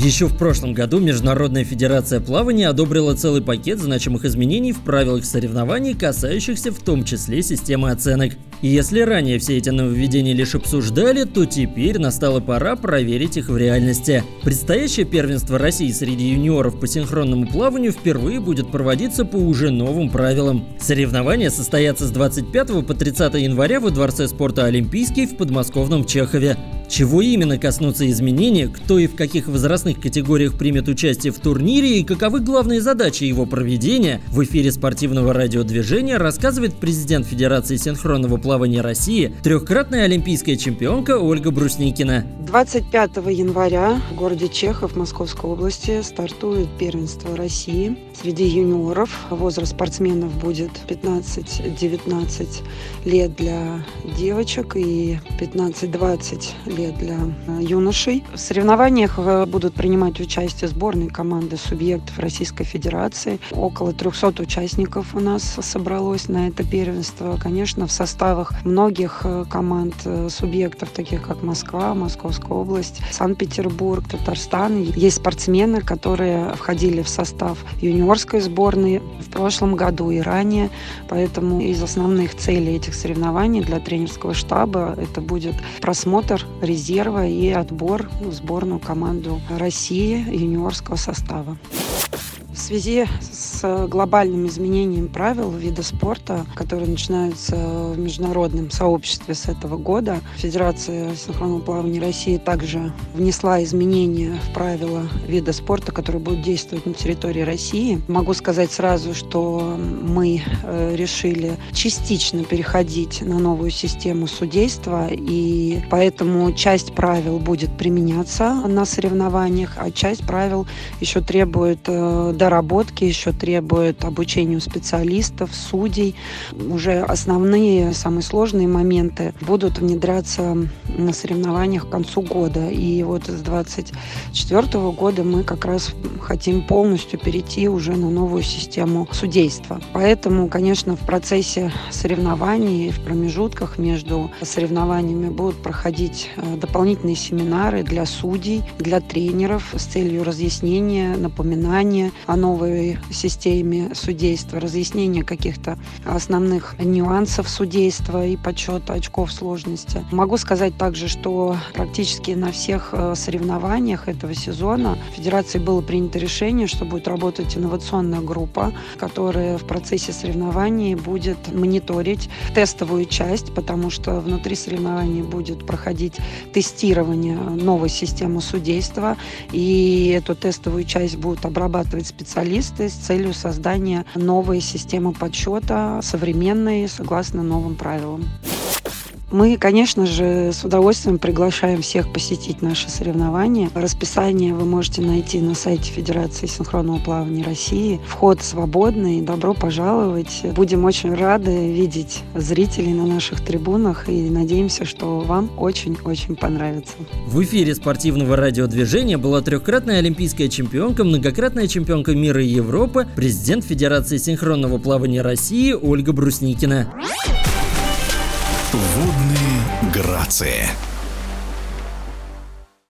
Еще в прошлом году Международная Федерация Плавания одобрила целый пакет значимых изменений в правилах соревнований, касающихся в том числе системы оценок. И если ранее все эти нововведения лишь обсуждали, то теперь настала пора проверить их в реальности. Предстоящее первенство России среди юниоров по синхронному плаванию впервые будет проводиться по уже новым правилам. Соревнования состоятся с 25 по 30 января во Дворце спорта «Олимпийский» в подмосковном Чехове. Чего именно коснутся изменения, кто и в каких возрастных категориях примет участие в турнире и каковы главные задачи его проведения, в эфире спортивного радиодвижения рассказывает президент Федерации синхронного плавания России, трехкратная олимпийская чемпионка Ольга Брусникина. 25 января в городе Чехов Московской области стартует первенство России среди юниоров. Возраст спортсменов будет 15-19 лет для девочек и 15-20 лет для э, юношей. В соревнованиях э, будут принимать участие сборные команды субъектов Российской Федерации. Около 300 участников у нас собралось на это первенство. Конечно, в составах многих э, команд субъектов, таких как Москва, Московская область, Санкт-Петербург, Татарстан. Есть спортсмены, которые входили в состав юниорской сборной в прошлом году и ранее. Поэтому из основных целей этих соревнований для тренерского штаба это будет просмотр резерва и отбор в сборную команду России юниорского состава. В связи с глобальным изменением правил вида спорта, которые начинаются в международном сообществе с этого года, Федерация синхронного плавания России также внесла изменения в правила вида спорта, которые будут действовать на территории России. Могу сказать сразу, что мы э, решили частично переходить на новую систему судейства, и поэтому часть правил будет применяться на соревнованиях, а часть правил еще требует э, доработки, еще требует обучению специалистов, судей. Уже основные, самые сложные моменты будут внедряться на соревнованиях к концу года. И вот с 2024 года мы как раз хотим полностью перейти уже на новую систему судейства. Поэтому, конечно, в процессе соревнований, в промежутках между соревнованиями будут проходить э, дополнительные семинары для судей, для тренеров с целью разъяснения, напоминания о новой системе судейства, разъяснение каких-то основных нюансов судейства и подсчета очков сложности. Могу сказать также, что практически на всех э, соревнованиях этого сезона в Федерации было принято решение, что будет работать инновационная группа, которая в процессе соревнований будет мониторить тестовую часть, потому что внутри соревнований будет проходить тестирование новой системы судейства, и эту тестовую часть будут обрабатывать специалисты с целью создания новой системы подсчета, современной, согласно новым правилам. Мы, конечно же, с удовольствием приглашаем всех посетить наши соревнования. Расписание вы можете найти на сайте Федерации синхронного плавания России. Вход свободный. Добро пожаловать. Будем очень рады видеть зрителей на наших трибунах и надеемся, что вам очень-очень понравится. В эфире спортивного радиодвижения была трехкратная олимпийская чемпионка, многократная чемпионка мира и Европы, президент Федерации синхронного плавания России Ольга Брусникина. Водные грации.